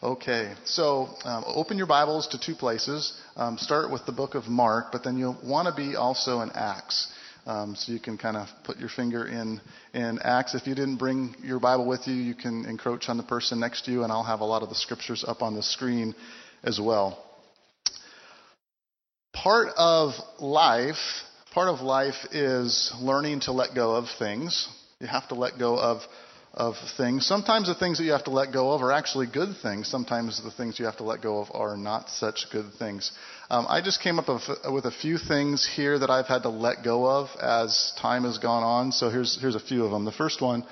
Okay, so um, open your Bibles to two places. Um, start with the book of Mark, but then you'll want to be also in Acts. Um, so you can kind of put your finger in, in Acts. If you didn't bring your Bible with you, you can encroach on the person next to you, and I'll have a lot of the scriptures up on the screen as well. Part of life, part of life is learning to let go of things. You have to let go of of things. Sometimes the things that you have to let go of are actually good things. Sometimes the things you have to let go of are not such good things. Um, I just came up with a few things here that I've had to let go of as time has gone on. So here's here's a few of them. The first one,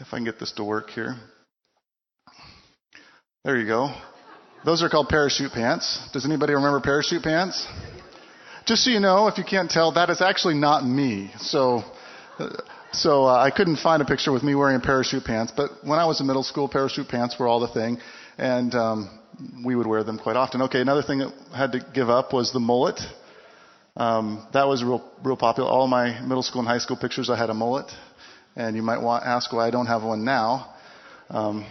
if I can get this to work here. There you go. Those are called parachute pants. Does anybody remember parachute pants? Just so you know, if you can't tell, that is actually not me. So. So uh, I couldn't find a picture with me wearing parachute pants, but when I was in middle school, parachute pants were all the thing, and um, we would wear them quite often. Okay, another thing that I had to give up was the mullet. Um, that was real, real popular. All my middle school and high school pictures, I had a mullet, and you might want, ask why I don't have one now. Um,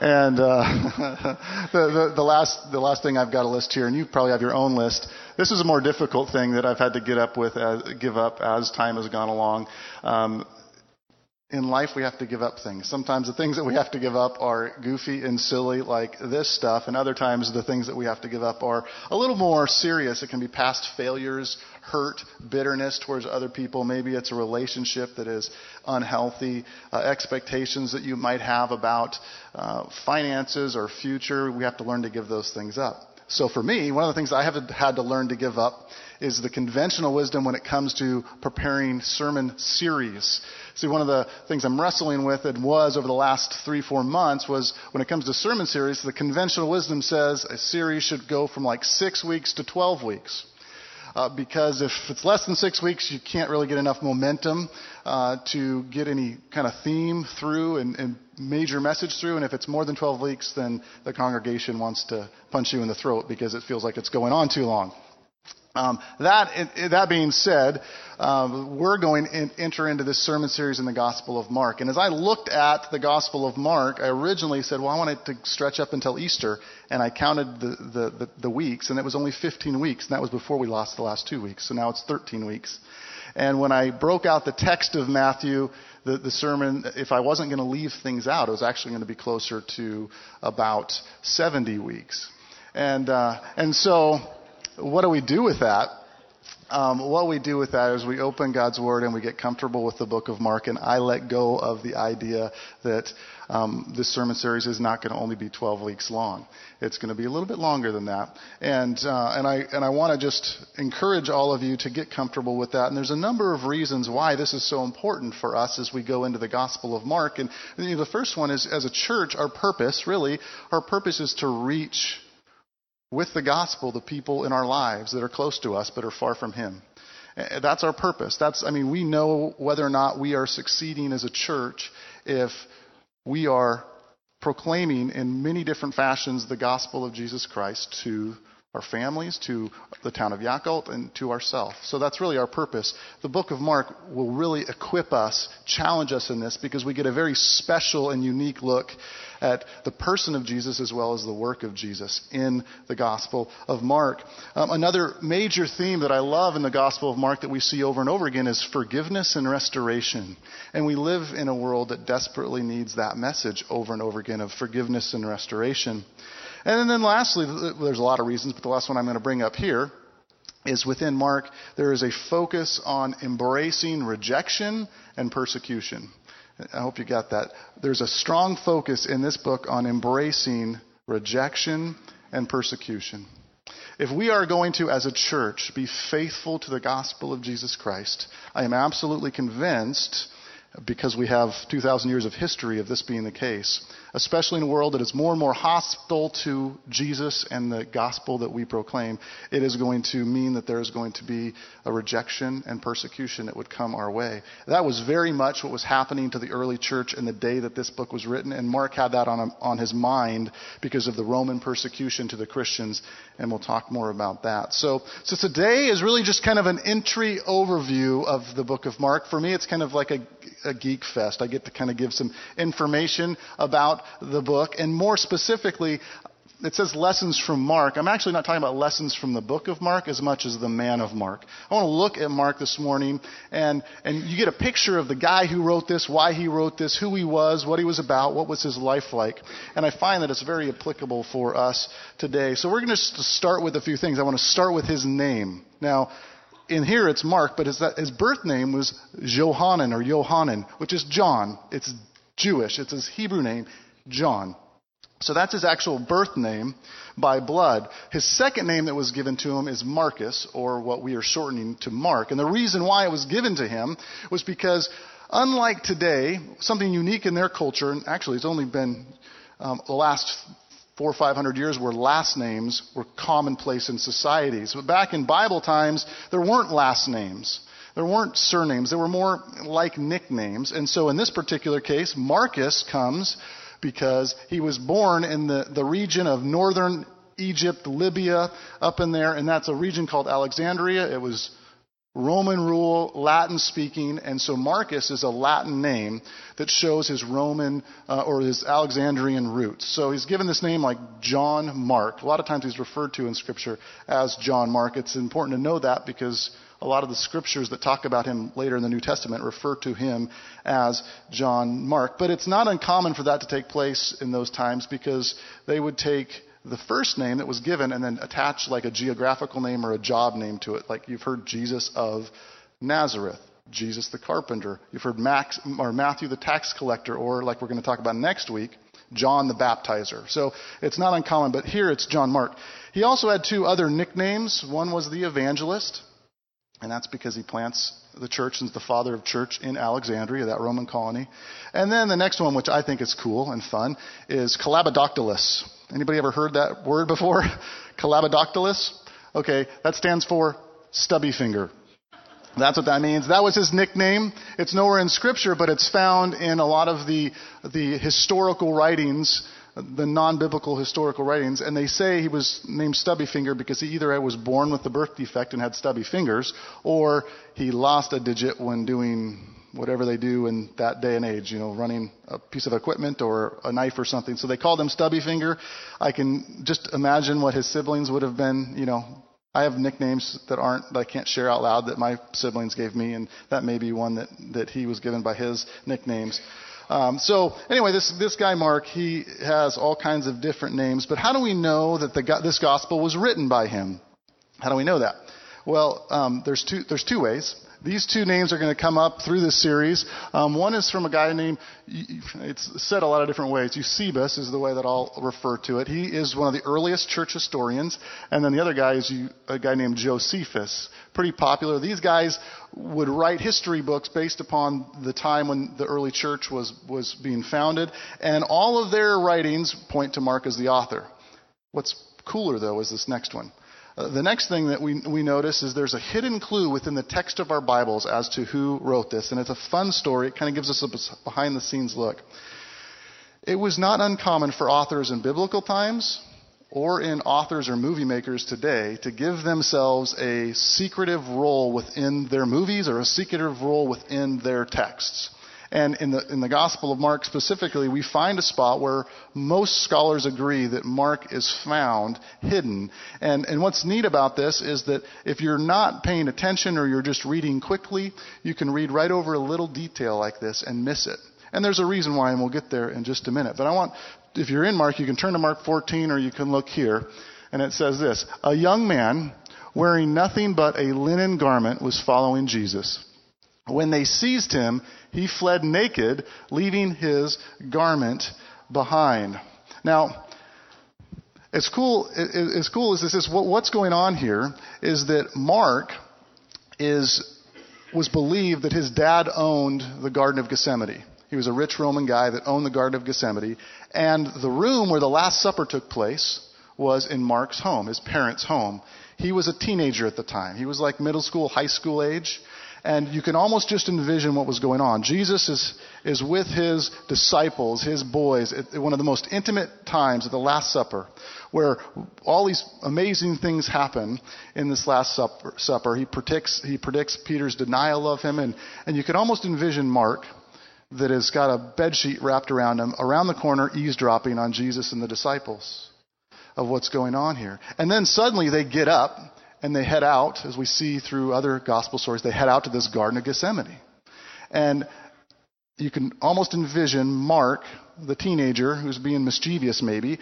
and uh, the, the, the last the last thing I've got a list here, and you probably have your own list. This is a more difficult thing that I've had to get up with, as, give up as time has gone along. Um, in life, we have to give up things. Sometimes the things that we have to give up are goofy and silly, like this stuff, and other times the things that we have to give up are a little more serious. It can be past failures, hurt, bitterness towards other people. Maybe it's a relationship that is unhealthy, uh, expectations that you might have about uh, finances or future. We have to learn to give those things up. So for me, one of the things I have had to learn to give up is the conventional wisdom when it comes to preparing sermon series. See, one of the things I'm wrestling with and was over the last three, four months was when it comes to sermon series, the conventional wisdom says a series should go from like six weeks to 12 weeks. Uh, because if it's less than six weeks, you can't really get enough momentum uh, to get any kind of theme through and, and major message through. And if it's more than 12 weeks, then the congregation wants to punch you in the throat because it feels like it's going on too long. Um, that, that being said, um, we're going to enter into this sermon series in the Gospel of Mark. And as I looked at the Gospel of Mark, I originally said, well, I wanted to stretch up until Easter. And I counted the, the, the, the weeks, and it was only 15 weeks. And that was before we lost the last two weeks. So now it's 13 weeks. And when I broke out the text of Matthew, the, the sermon, if I wasn't going to leave things out, it was actually going to be closer to about 70 weeks. And, uh, and so, what do we do with that? Um, what we do with that is we open God's Word and we get comfortable with the book of Mark, and I let go of the idea that um, this sermon series is not going to only be 12 weeks long. It's going to be a little bit longer than that, and uh, and I and I want to just encourage all of you to get comfortable with that. And there's a number of reasons why this is so important for us as we go into the Gospel of Mark. And you know, the first one is, as a church, our purpose really, our purpose is to reach with the gospel the people in our lives that are close to us but are far from Him. Eh, that's our purpose. That's, I mean, we know whether or not we are succeeding as a church if we are proclaiming in many different fashions the gospel of Jesus Christ to our families, to the town of Yacolt, and to ourselves. So that's really our purpose. The book of Mark will really equip us, challenge us in this, because we get a very special and unique look at the person of Jesus as well as the work of Jesus in the Gospel of Mark. Um, another major theme that I love in the Gospel of Mark that we see over and over again is forgiveness and restoration. And we live in a world that desperately needs that message over and over again of forgiveness and restoration. And then lastly, there's a lot of reasons, but the last one I'm going to bring up here is within Mark, there is a focus on embracing rejection and persecution. I hope you got that. There's a strong focus in this book on embracing rejection and persecution. If we are going to, as a church, be faithful to the gospel of Jesus Christ, I am absolutely convinced because we have 2,000 years of history of this being the case, especially in a world that is more and more hostile to Jesus and the gospel that we proclaim, it is going to mean that there is going to be a rejection and persecution that would come our way. That was very much what was happening to the early church in the day that this book was written, and Mark had that on, on his mind because of the Roman persecution to the Christians, and we'll talk more about that. So, so today is really just kind of an entry overview of the book of Mark. For me, it's kind of like a a geek fest. I get to kind of give some information about the book, and more specifically, it says lessons from Mark. I'm actually not talking about lessons from the book of Mark as much as the man of Mark. I want to look at Mark this morning and, and you get a picture of the guy who wrote this, why he wrote this, who he was, what he was about, what was his life like. And I find that it's very applicable for us today. So we're going to start with a few things. I want to start with his name. Now, in here it's Mark, but his, his birth name was Johanan or Johanan, which is John. It's Jewish. It's his Hebrew name, John. So that's his actual birth name by blood. His second name that was given to him is Marcus, or what we are shortening to Mark. And the reason why it was given to him was because, unlike today, something unique in their culture, and actually it's only been um, the last four or five hundred years where last names were commonplace in societies. But back in Bible times, there weren't last names. There weren't surnames. There were more like nicknames. And so in this particular case, Marcus comes because he was born in the, the region of northern Egypt, Libya, up in there, and that's a region called Alexandria. It was Roman rule, Latin speaking, and so Marcus is a Latin name that shows his Roman uh, or his Alexandrian roots. So he's given this name like John Mark. A lot of times he's referred to in Scripture as John Mark. It's important to know that because a lot of the scriptures that talk about him later in the New Testament refer to him as John Mark. But it's not uncommon for that to take place in those times because they would take the first name that was given and then attach like a geographical name or a job name to it. Like you've heard Jesus of Nazareth. Jesus the carpenter. You've heard Max, or Matthew the tax collector, or like we're going to talk about next week, John the baptizer. So it's not uncommon, but here it's John Mark. He also had two other nicknames. One was the evangelist, and that's because he plants the church and is the father of church in Alexandria, that Roman colony. And then the next one, which I think is cool and fun, is Calabodoctylus. Anybody ever heard that word before? Calabodoctylus? Okay, that stands for stubby finger. That's what that means. That was his nickname. It's nowhere in scripture, but it's found in a lot of the, the historical writings the non-biblical historical writings, and they say he was named Stubby Finger because he either was born with the birth defect and had stubby fingers, or he lost a digit when doing whatever they do in that day and age, you know, running a piece of equipment or a knife or something. So they called him Stubby Finger. I can just imagine what his siblings would have been, you know. I have nicknames that aren't that I can't share out loud that my siblings gave me, and that may be one that, that he was given by his nicknames. Um, so anyway, this this guy Mark, he has all kinds of different names. But how do we know that the, this gospel was written by him? How do we know that? Well, um, there's two there's two ways. These two names are going to come up through this series. Um, one is from a guy named, it's said a lot of different ways. Eusebius is the way that I'll refer to it. He is one of the earliest church historians. And then the other guy is a guy named Josephus. Pretty popular. These guys would write history books based upon the time when the early church was, was being founded. And all of their writings point to Mark as the author. What's cooler, though, is this next one. Uh, the next thing that we, we notice is there's a hidden clue within the text of our Bibles as to who wrote this. And it's a fun story. It kind of gives us a behind the scenes look. It was not uncommon for authors in biblical times or in authors or movie makers today to give themselves a secretive role within their movies or a secretive role within their texts. And in the, in the Gospel of Mark specifically, we find a spot where most scholars agree that Mark is found hidden. And, and what's neat about this is that if you're not paying attention or you're just reading quickly, you can read right over a little detail like this and miss it. And there's a reason why, and we'll get there in just a minute. But I want, if you're in Mark, you can turn to Mark 14 or you can look here. And it says this A young man wearing nothing but a linen garment was following Jesus. When they seized him, he fled naked, leaving his garment behind. Now, as cool as cool as this is, what's going on here is that Mark is was believed that his dad owned the Garden of Gethsemane. He was a rich Roman guy that owned the Garden of Gethsemane, and the room where the Last Supper took place was in Mark's home, his parents' home. He was a teenager at the time. He was like middle school, high school age. And you can almost just envision what was going on. Jesus is, is with his disciples, his boys, at one of the most intimate times at the Last Supper, where all these amazing things happen in this Last Supper. supper. He, predicts, he predicts Peter's denial of him, and, and you can almost envision Mark that has got a bed sheet wrapped around him, around the corner, eavesdropping on Jesus and the disciples of what's going on here. And then suddenly they get up and they head out, as we see through other gospel stories, they head out to this Garden of Gethsemane. And you can almost envision Mark, the teenager who's being mischievous maybe,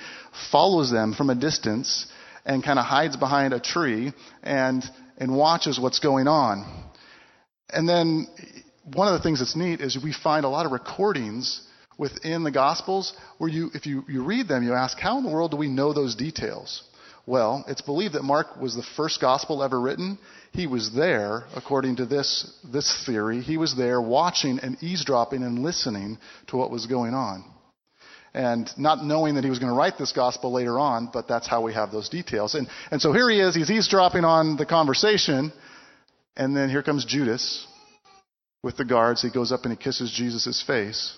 follows them from a distance and kind of hides behind a tree and, and watches what's going on. And then one of the things that's neat is we find a lot of recordings within the Gospels where you, if you, you read them, you ask, how in the world do we know those details? Well, it's believed that Mark was the first gospel ever written. He was there, according to this, this theory, he was there watching and eavesdropping and listening to what was going on. And not knowing that he was going to write this gospel later on, but that's how we have those details. And, and so here he is, he's eavesdropping on the conversation, and then here comes Judas with the guards. He goes up and he kisses Jesus' face.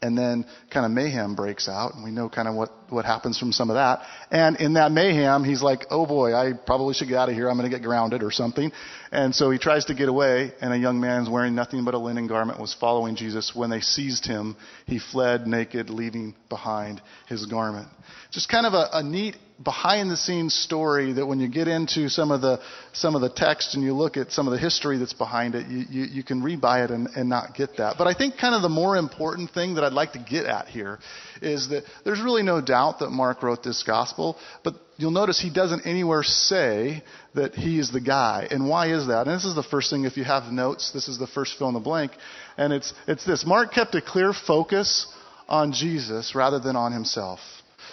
And then kind of mayhem breaks out, and we know kind of what, what happens from some of that. And in that mayhem, he's like, oh boy, I probably should get out of here. I'm going to get grounded or something. And so he tries to get away, and a young man wearing nothing but a linen garment was following Jesus. When they seized him, he fled naked, leaving behind his garment. Just kind of a, a neat behind the scenes story that when you get into some of the some of the text and you look at some of the history that's behind it, you, you, you can read by it and, and not get that. But I think kind of the more important thing that I'd like to get at here is that there's really no doubt that Mark wrote this gospel, but you'll notice he doesn't anywhere say that he is the guy. And why is that? And this is the first thing if you have notes, this is the first fill in the blank. And it's it's this. Mark kept a clear focus on Jesus rather than on himself.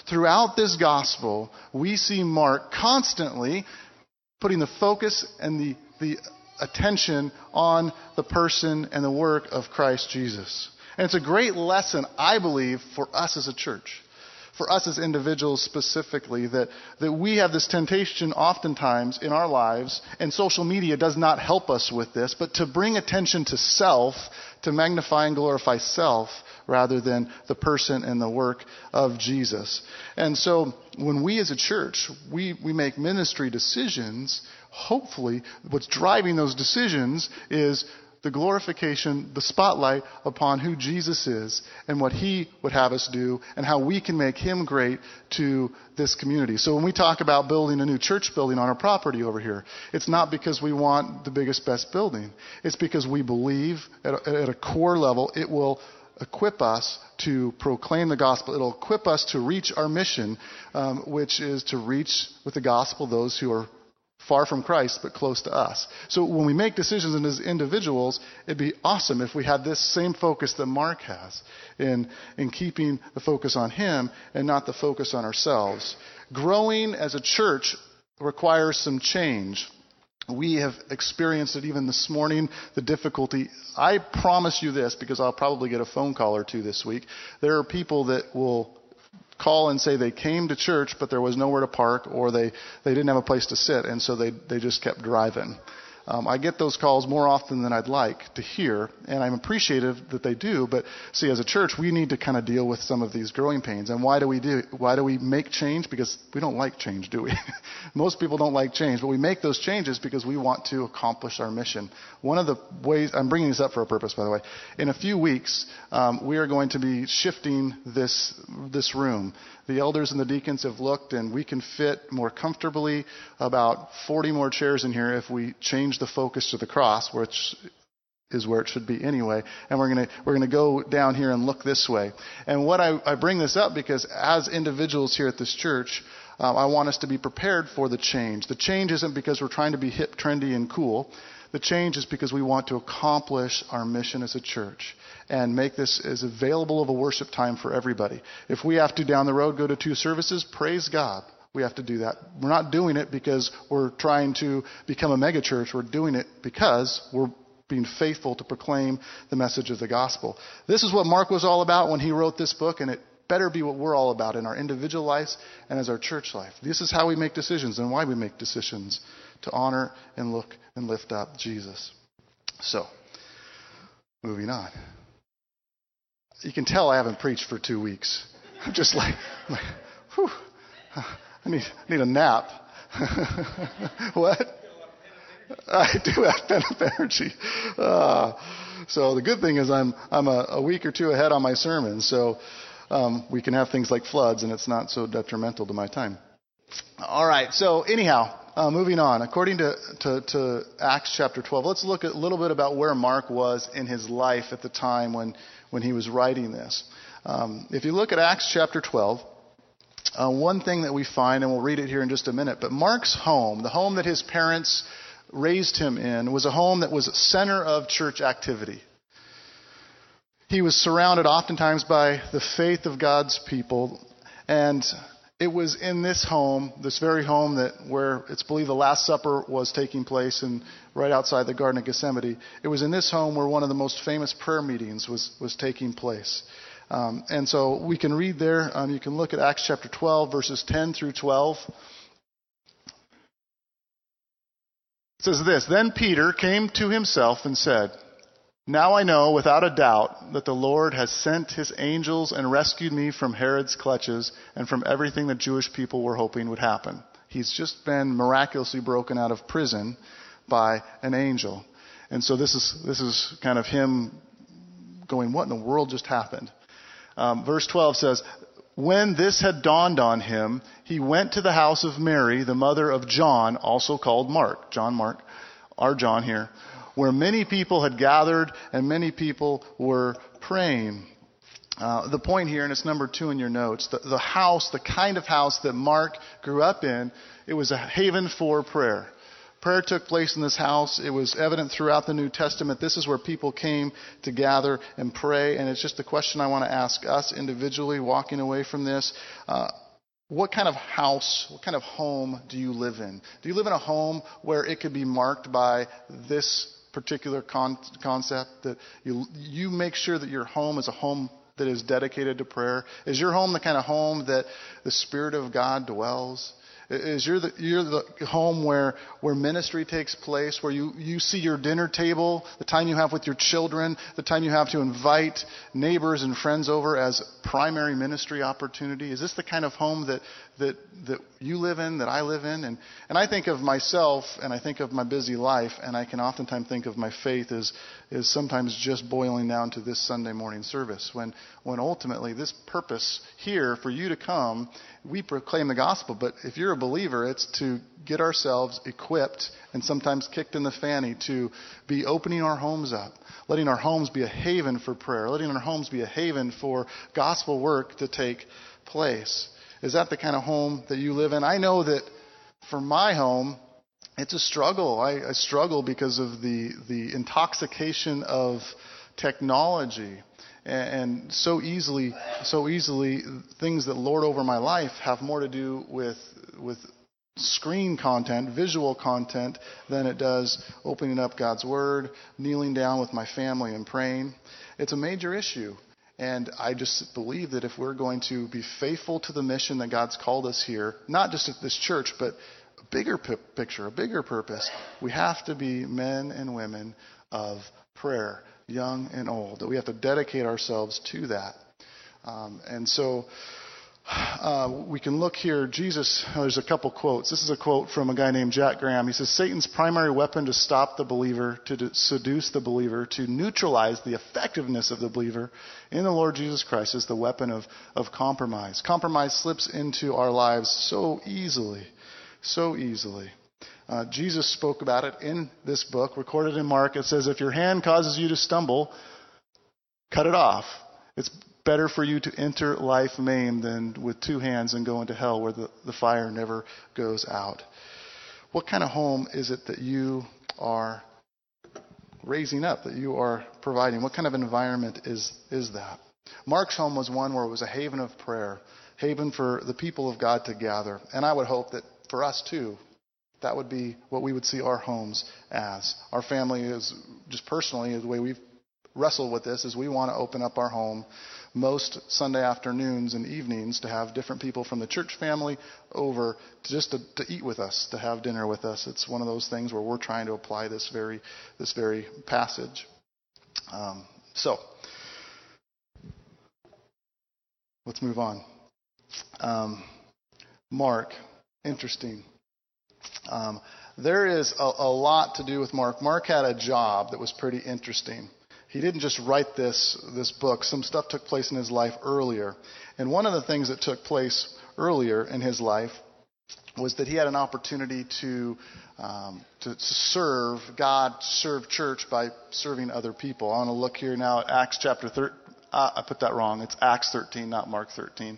Throughout this gospel, we see Mark constantly putting the focus and the, the attention on the person and the work of Christ Jesus. And it's a great lesson, I believe, for us as a church, for us as individuals specifically, that, that we have this temptation oftentimes in our lives, and social media does not help us with this, but to bring attention to self, to magnify and glorify self, rather than the person and the work of Jesus. And so when we as a church, we, we make ministry decisions, hopefully what's driving those decisions is the glorification, the spotlight upon who Jesus is and what he would have us do and how we can make him great to this community. So when we talk about building a new church building on our property over here, it's not because we want the biggest, best building. It's because we believe at a, at a core level it will equip us to proclaim the gospel. It'll equip us to reach our mission, um, which is to reach with the gospel those who are far from Christ but close to us. So when we make decisions as individuals, it'd be awesome if we had this same focus that Mark has in, in keeping the focus on him and not the focus on ourselves. Growing as a church requires some change. We have experienced it even this morning, the difficulty. I promise you this because I'll probably get a phone call or two this week. There are people that will call and say they came to church but there was nowhere to park or they, they didn't have a place to sit and so they, they just kept driving. Um, I get those calls more often than I'd like to hear, and I'm appreciative that they do. But see, as a church, we need to kind of deal with some of these growing pains. And why do we do? Why do we make change? Because we don't like change, do we? Most people don't like change, but we make those changes because we want to accomplish our mission. One of the ways I'm bringing this up for a purpose, by the way. In a few weeks, um, we are going to be shifting this this room. The elders and the deacons have looked, and we can fit more comfortably about 40 more chairs in here if we change the focus to the cross, which is where it should be anyway. And we're going to we're to go down here and look this way. And what I, I bring this up because as individuals here at this church, um, I want us to be prepared for the change. The change isn't because we're trying to be hip, trendy, and cool. The change is because we want to accomplish our mission as a church and make this as available of a worship time for everybody. If we have to down the road go to two services, praise God. We have to do that. We're not doing it because we're trying to become a megachurch. We're doing it because we're being faithful to proclaim the message of the gospel. This is what Mark was all about when he wrote this book, and it better be what we're all about in our individual lives and as our church life. This is how we make decisions and why we make decisions to honor and look and lift up Jesus. So, moving on. You can tell I haven't preached for two weeks. I'm just like, like whew, I need, need a nap. what? I do have pent-up energy. Uh, so the good thing is I'm I'm a, a week or two ahead on my sermons, so um, we can have things like floods, and it's not so detrimental to my time. All right. So anyhow, uh, moving on. According to, to, to Acts chapter 12, let's look a little bit about where Mark was in his life at the time when when he was writing this. Um, if you look at Acts chapter 12. Uh, one thing that we find, and we'll read it here in just a minute, but Mark's home, the home that his parents raised him in was a home that was a center of church activity. He was surrounded oftentimes by the faith of God's people, and it was in this home, this very home that where it's believed the Last Supper was taking place, and right outside the Garden of Gethsemane. It was in this home where one of the most famous prayer meetings was was taking place. Um, and so we can read there. Um, you can look at Acts chapter 12, verses 10 through 12. It says this Then Peter came to himself and said, Now I know without a doubt that the Lord has sent his angels and rescued me from Herod's clutches and from everything the Jewish people were hoping would happen. He's just been miraculously broken out of prison by an angel. And so this is, this is kind of him going, What in the world just happened? Um, verse 12 says, when this had dawned on him, he went to the house of Mary, the mother of John, also called Mark. John Mark, our John here, where many people had gathered and many people were praying. Uh, the point here, and it's number two in your notes, the, the house, the kind of house that Mark grew up in, it was a haven for prayer. Prayer took place in this house. It was evident throughout the New Testament. This is where people came to gather and pray. And it's just the question I want to ask us individually walking away from this. Uh, what kind of house, what kind of home do you live in? Do you live in a home where it could be marked by this particular con- concept that you, you make sure that your home is a home that is dedicated to prayer? Is your home the kind of home that the Spirit of God dwells? Is you're the, you're the home where, where ministry takes place, where you, you see your dinner table, the time you have with your children, the time you have to invite neighbors and friends over as primary ministry opportunity? Is this the kind of home that, that, that you live in, that I live in? And, and I think of myself and I think of my busy life, and I can oftentimes think of my faith as, as sometimes just boiling down to this Sunday morning service, when, when ultimately this purpose here for you to come, we proclaim the gospel, but if you're a believer, it's to get ourselves equipped and sometimes kicked in the fanny to be opening our homes up, letting our homes be a haven for prayer, letting our homes be a haven for gospel work to take place. Is that the kind of home that you live in? I know that for my home, it's a struggle. I, I struggle because of the, the intoxication of technology. And, and so easily, so easily, things that lord over my life have more to do with, with screen content, visual content, than it does opening up God's Word, kneeling down with my family and praying. It's a major issue. And I just believe that if we're going to be faithful to the mission that God's called us here, not just at this church, but a bigger p- picture, a bigger purpose, we have to be men and women of prayer, young and old. That we have to dedicate ourselves to that. Um, and so uh, we can look here. Jesus, oh, there's a couple quotes. This is a quote from a guy named Jack Graham. He says, Satan's primary weapon to stop the believer, to seduce the believer, to neutralize the effectiveness of the believer in the Lord Jesus Christ is the weapon of, of compromise. Compromise slips into our lives so easily, so easily. Uh, Jesus spoke about it in this book, recorded in Mark. It says, If your hand causes you to stumble, cut it off. It's better for you to enter life maimed than with two hands and go into hell where the, the fire never goes out. What kind of home is it that you are raising up, that you are providing? What kind of environment is, is that? Mark's home was one where it was a haven of prayer, haven for the people of God to gather. And I would hope that for us too, that would be what we would see our homes as. Our family is, just personally, the way we've wrestled with this, is we want to open up our home most Sunday afternoons and evenings to have different people from the church family over to just to, to eat with us, to have dinner with us. It's one of those things where we're trying to apply this very this very passage. Um, so let's move on. Um, Mark, interesting. Um, There is a, a lot to do with Mark. Mark had a job that was pretty interesting. He didn't just write this, this book. Some stuff took place in his life earlier. And one of the things that took place earlier in his life was that he had an opportunity to, um, to, serve God, serve church by serving other people. I want to look here now at Acts chapter 13. Uh, I put that wrong. It's Acts 13, not Mark 13.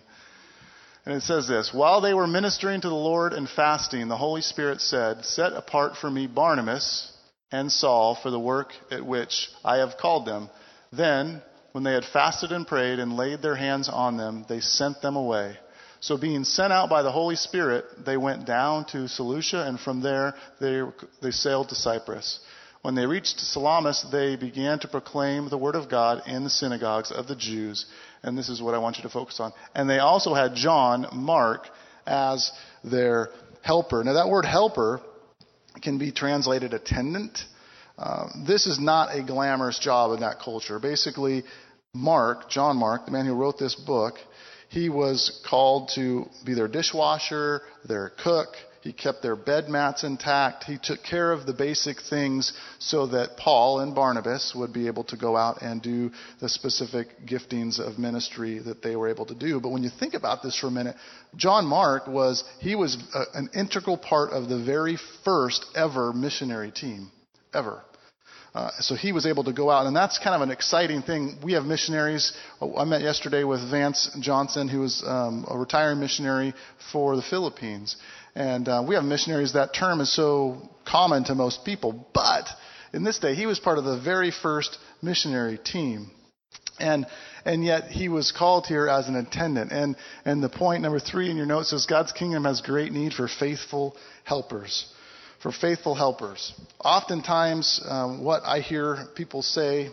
And it says this While they were ministering to the Lord and fasting, the Holy Spirit said, Set apart for me Barnabas and Saul for the work at which I have called them. Then, when they had fasted and prayed and laid their hands on them, they sent them away. So, being sent out by the Holy Spirit, they went down to Seleucia, and from there they, they sailed to Cyprus. When they reached Salamis, they began to proclaim the word of God in the synagogues of the Jews. And this is what I want you to focus on. And they also had John Mark as their helper. Now, that word helper can be translated attendant. Uh, this is not a glamorous job in that culture. Basically, Mark, John Mark, the man who wrote this book, he was called to be their dishwasher, their cook. He kept their bed mats intact. He took care of the basic things so that Paul and Barnabas would be able to go out and do the specific giftings of ministry that they were able to do. But when you think about this for a minute, John Mark was, he was a, an integral part of the very first ever missionary team, ever. Uh, so he was able to go out, and that's kind of an exciting thing. We have missionaries. I met yesterday with Vance Johnson, who was um, a retiring missionary for the Philippines. And uh, we have missionaries. That term is so common to most people. But in this day, he was part of the very first missionary team. And, and yet he was called here as an attendant. And, and the point number three in your notes says God's kingdom has great need for faithful helpers for faithful helpers. Oftentimes, um, what I hear people say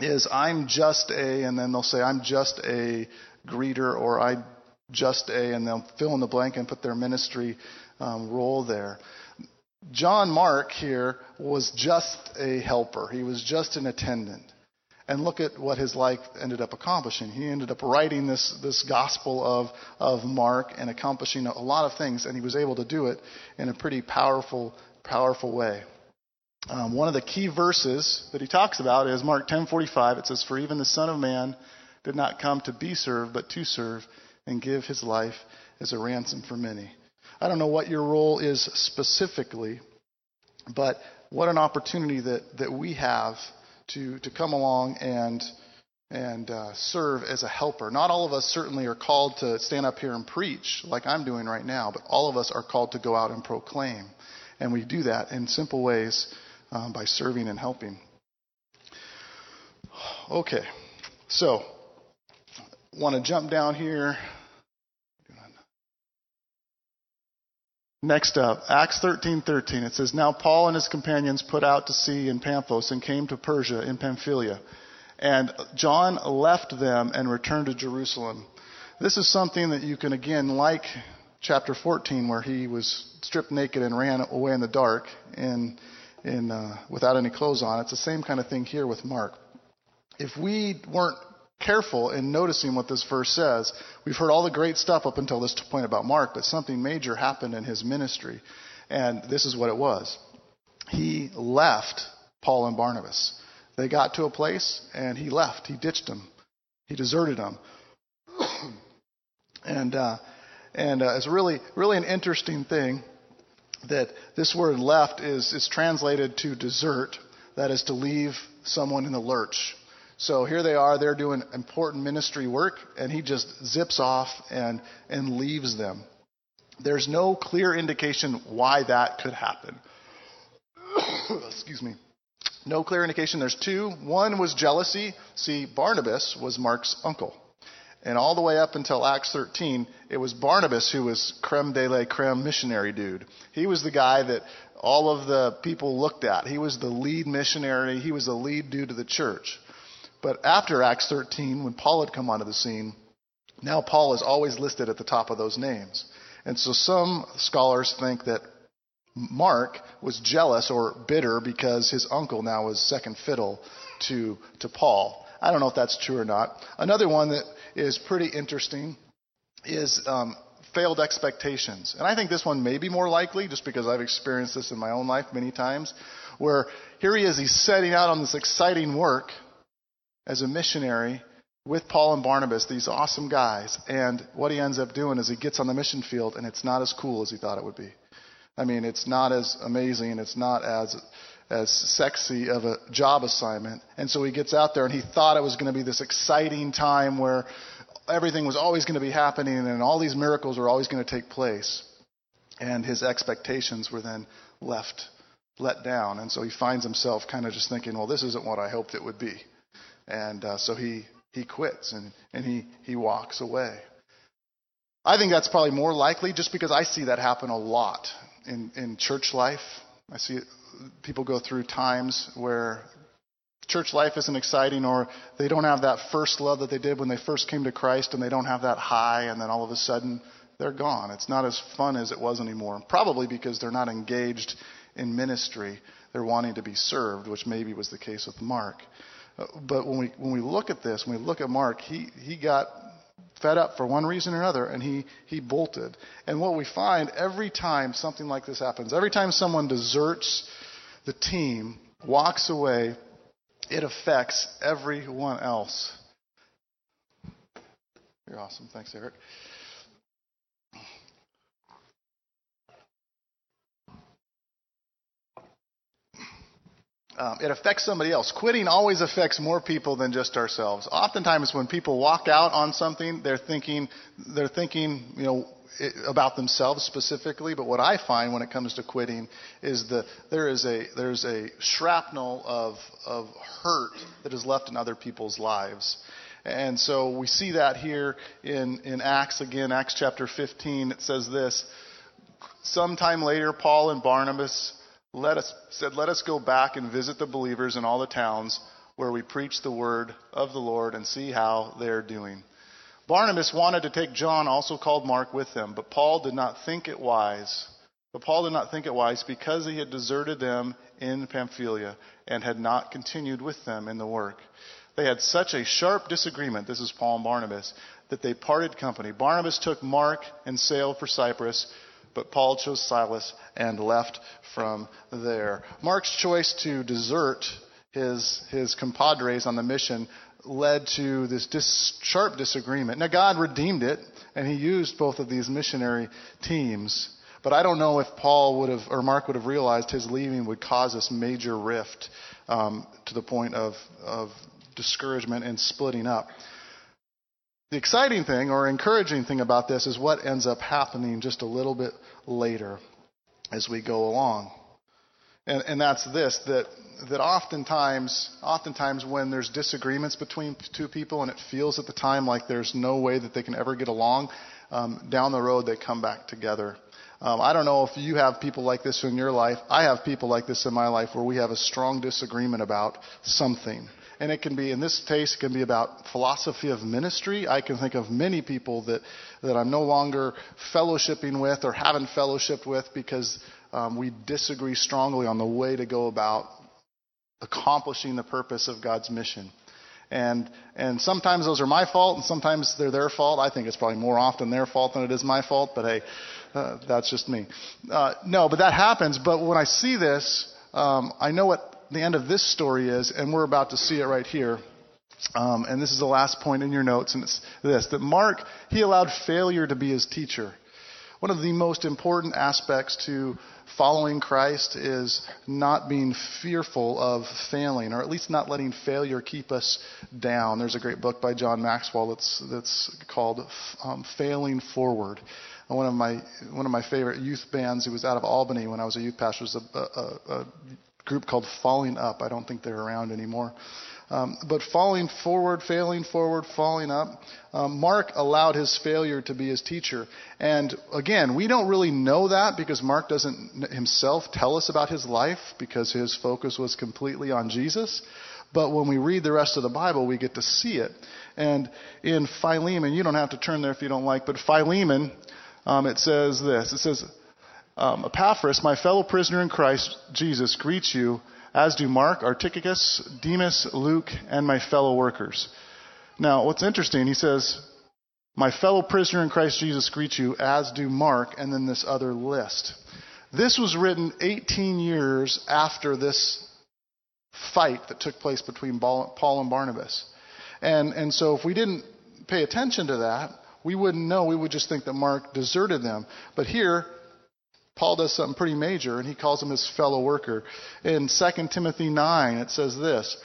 is, I'm just a, and then they'll say, I'm just a greeter, or I just a, and they'll fill in the blank and put their ministry um, role there. John Mark here was just a helper, he was just an attendant. And look at what his life ended up accomplishing. He ended up writing this, this gospel of, of Mark and accomplishing a lot of things, and he was able to do it in a pretty powerful, powerful way. Um, one of the key verses that he talks about is Mark 10:45. It says, "For even the Son of Man did not come to be served, but to serve and give his life as a ransom for many." I don't know what your role is specifically, but what an opportunity that, that we have to, to come along and, and uh, serve as a helper. Not all of us certainly are called to stand up here and preach like I'm doing right now, but all of us are called to go out and proclaim. And we do that in simple ways um, by serving and helping. Okay, so want to jump down here. Next up, Acts 13:13. It says, "Now Paul and his companions put out to sea in Paphos and came to Persia in Pamphylia. And John left them and returned to Jerusalem." This is something that you can again like chapter 14 where he was stripped naked and ran away in the dark in, in, uh, without any clothes on. It's the same kind of thing here with Mark. If we weren't careful in noticing what this verse says. We've heard all the great stuff up until this point about Mark, but something major happened in his ministry. And this is what it was. He left Paul and Barnabas. They got to a place and he left. He ditched them. He deserted them. and uh, and uh, it's really really an interesting thing that this word left is is translated to desert. That is to leave someone in the lurch. So here they are, they're doing important ministry work, and he just zips off and, and leaves them. There's no clear indication why that could happen. Excuse me. No clear indication. There's two. One was jealousy. See, Barnabas was Mark's uncle. And all the way up until Acts 13, it was Barnabas who was creme de la creme missionary dude. He was the guy that all of the people looked at. He was the lead missionary. He was the lead dude of the church. But after Acts 13, when Paul had come onto the scene, now Paul is always listed at the top of those names. And so some scholars think that Mark was jealous or bitter because his uncle now was second fiddle to, to Paul. I don't know if that's true or not. Another one that is pretty interesting is um, failed expectations. And I think this one may be more likely just because I've experienced this in my own life many times, where here he is, he's setting out on this exciting work as a missionary with Paul and Barnabas, these awesome guys. And what he ends up doing is he gets on the mission field and it's not as cool as he thought it would be. I mean, it's not as amazing, it's not as as sexy of a job assignment. And so he gets out there and he thought it was going to be this exciting time where everything was always going to be happening and all these miracles were always going to take place. And his expectations were then left, let down. And so he finds himself kind of just thinking, well, this isn't what I hoped it would be. And uh, so he, he quits and, and he, he walks away. I think that's probably more likely just because I see that happen a lot in, in church life. I see people go through times where church life isn't exciting or they don't have that first love that they did when they first came to Christ and they don't have that high and then all of a sudden they're gone. It's not as fun as it was anymore. Probably because they're not engaged in ministry. They're wanting to be served, which maybe was the case with Mark. But when we when we look at this, when we look at Mark, he he got fed up for one reason or another and he he bolted. And what we find every time something like this happens, every time someone deserts the team, walks away, it affects everyone else. You're awesome. Thanks, Eric. Um, it affects somebody else. Quitting always affects more people than just ourselves. Oftentimes, when people walk out on something, they're thinking, they're thinking, you know, about themselves specifically, but what I find when it comes to quitting is that there is a there's a shrapnel of of hurt that is left in other people's lives. And so we see that here in, in Acts again, Acts chapter 15. It says this Sometime later, Paul and Barnabas let us, said, Let us go back and visit the believers in all the towns where we preach the word of the Lord and see how they're doing. Barnabas wanted to take John, also called Mark, with them, but Paul did not think it wise. But Paul did not think it wise because he had deserted them in Pamphylia and had not continued with them in the work. They had such a sharp disagreement, this is Paul and Barnabas, that they parted company. Barnabas took Mark and sailed for Cyprus, but Paul chose Silas and left from there. Mark's choice to desert his, his compadres on the mission led to this dis- sharp disagreement. Now, God redeemed it, and He used both of these missionary teams. But I don't know if Paul would have, or Mark would have realized his leaving would cause this major rift um, to the point of, of discouragement and splitting up. The exciting thing or encouraging thing about this is what ends up happening just a little bit later as we go along. And, and that's this that that oftentimes, oftentimes when there's disagreements between two people and it feels at the time like there's no way that they can ever get along, um, down the road they come back together. Um, I don't know if you have people like this in your life. I have people like this in my life where we have a strong disagreement about something. And it can be, in this case, it can be about philosophy of ministry. I can think of many people that, that I'm no longer fellowshipping with or haven't fellowshipped with because um, we disagree strongly on the way to go about accomplishing the purpose of God's mission. And, and sometimes those are my fault, and sometimes they're their fault. I think it's probably more often their fault than it is my fault, but hey, uh, that's just me. Uh, no, but that happens. But when I see this, um, I know what the end of this story is, and we're about to see it right here. Um, and this is the last point in your notes, and it's this that Mark, he allowed failure to be his teacher. One of the most important aspects to following Christ is not being fearful of failing, or at least not letting failure keep us down. There's a great book by John Maxwell that's, that's called um, Failing Forward. One of my one of my favorite youth bands, who was out of Albany when I was a youth pastor, was a, a, a group called Falling Up. I don't think they're around anymore. Um, but falling forward, failing forward, falling up, um, Mark allowed his failure to be his teacher. And again, we don't really know that because Mark doesn't himself tell us about his life because his focus was completely on Jesus. But when we read the rest of the Bible, we get to see it. And in Philemon, you don't have to turn there if you don't like, but Philemon, um, it says this. It says, um, Epaphras, my fellow prisoner in Christ Jesus, greets you as do Mark, Archicus, Demas, Luke, and my fellow workers. Now, what's interesting, he says, My fellow prisoner in Christ Jesus greets you, as do Mark, and then this other list. This was written 18 years after this fight that took place between Paul and Barnabas. And, and so if we didn't pay attention to that, we wouldn't know. We would just think that Mark deserted them. But here, Paul does something pretty major, and he calls him his fellow worker. In 2 Timothy 9, it says this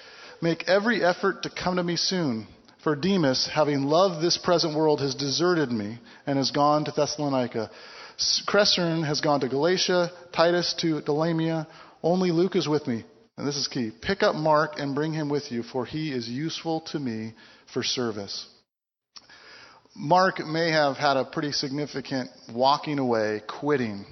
Make every effort to come to me soon. For Demas, having loved this present world, has deserted me and has gone to Thessalonica. Crescens has gone to Galatia, Titus to Dalmatia. Only Luke is with me. And this is key. Pick up Mark and bring him with you, for he is useful to me for service. Mark may have had a pretty significant walking away, quitting.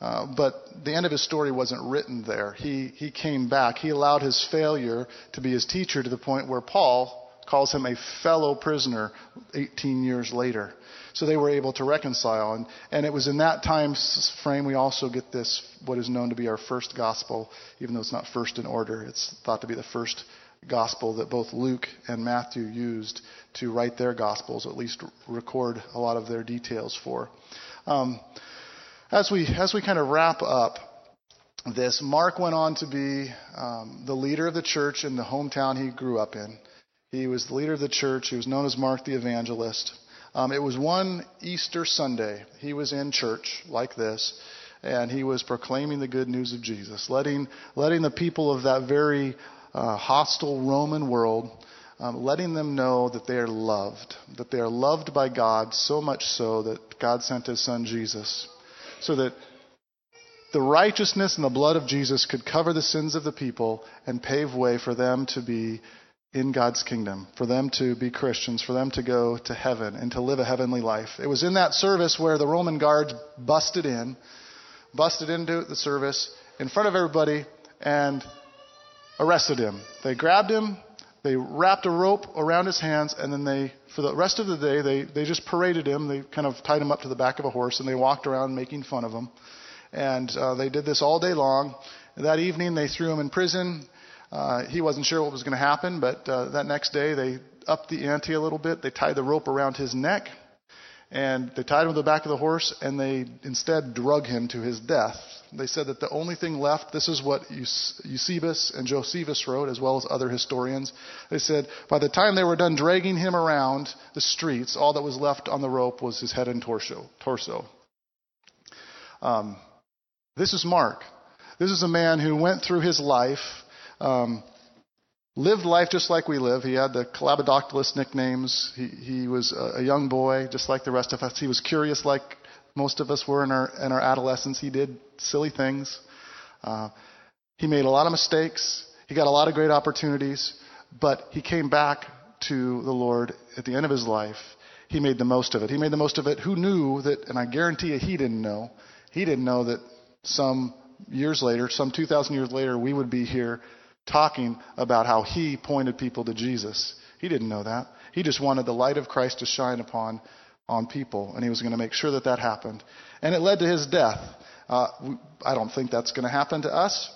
Uh, but the end of his story wasn't written there. He, he came back. He allowed his failure to be his teacher to the point where Paul calls him a fellow prisoner 18 years later. So they were able to reconcile. And, and it was in that time frame we also get this, what is known to be our first gospel, even though it's not first in order. It's thought to be the first gospel that both Luke and Matthew used to write their gospels, at least record a lot of their details for. Um, as we as we kind of wrap up this, Mark went on to be um, the leader of the church in the hometown he grew up in. He was the leader of the church. He was known as Mark the Evangelist. Um, it was one Easter Sunday. He was in church like this, and he was proclaiming the good news of Jesus, letting letting the people of that very uh, hostile Roman world, um, letting them know that they are loved, that they are loved by God so much so that God sent His Son Jesus, so that the righteousness and the blood of Jesus could cover the sins of the people and pave way for them to be in God's kingdom, for them to be Christians, for them to go to heaven and to live a heavenly life. It was in that service where the Roman guards busted in, busted into the service in front of everybody and arrested him. They grabbed him, they wrapped a rope around his hands, and then they, for the rest of the day, they, they just paraded him. They kind of tied him up to the back of a horse and they walked around making fun of him. And uh, they did this all day long. That evening, they threw him in prison. Uh, he wasn't sure what was going to happen, but uh, that next day they upped the ante a little bit. They tied the rope around his neck, and they tied him to the back of the horse, and they instead drug him to his death. They said that the only thing left, this is what Eusebius and Josephus wrote, as well as other historians. They said by the time they were done dragging him around the streets, all that was left on the rope was his head and torso. torso. Um, this is Mark. This is a man who went through his life um, lived life just like we live. He had the kolobodaktylos nicknames. He, he was a, a young boy, just like the rest of us. He was curious, like most of us were in our in our adolescence. He did silly things. Uh, he made a lot of mistakes. He got a lot of great opportunities, but he came back to the Lord at the end of his life. He made the most of it. He made the most of it. Who knew that? And I guarantee you, he didn't know. He didn't know that some years later, some 2,000 years later, we would be here talking about how he pointed people to Jesus. He didn't know that. He just wanted the light of Christ to shine upon on people, and he was going to make sure that that happened. And it led to his death. Uh, I don't think that's going to happen to us,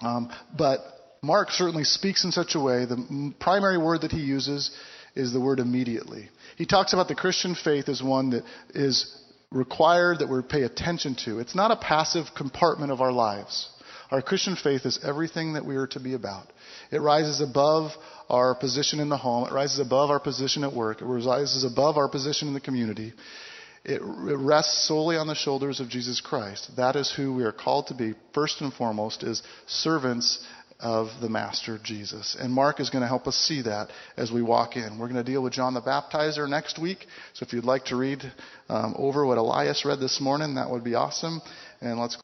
um, but Mark certainly speaks in such a way. The primary word that he uses is the word immediately. He talks about the Christian faith as one that is required that we pay attention to. It's not a passive compartment of our lives. Our Christian faith is everything that we are to be about. It rises above our position in the home. It rises above our position at work. It rises above our position in the community. It, rests solely on the shoulders of Jesus Christ. That is who we are called to be, first and foremost, is servants of the Master Jesus. And Mark is going to help us see that as we walk in. We're going to deal with John the Baptizer next week. So if you'd like to read um, over what Elias read this morning, that would be awesome. And let's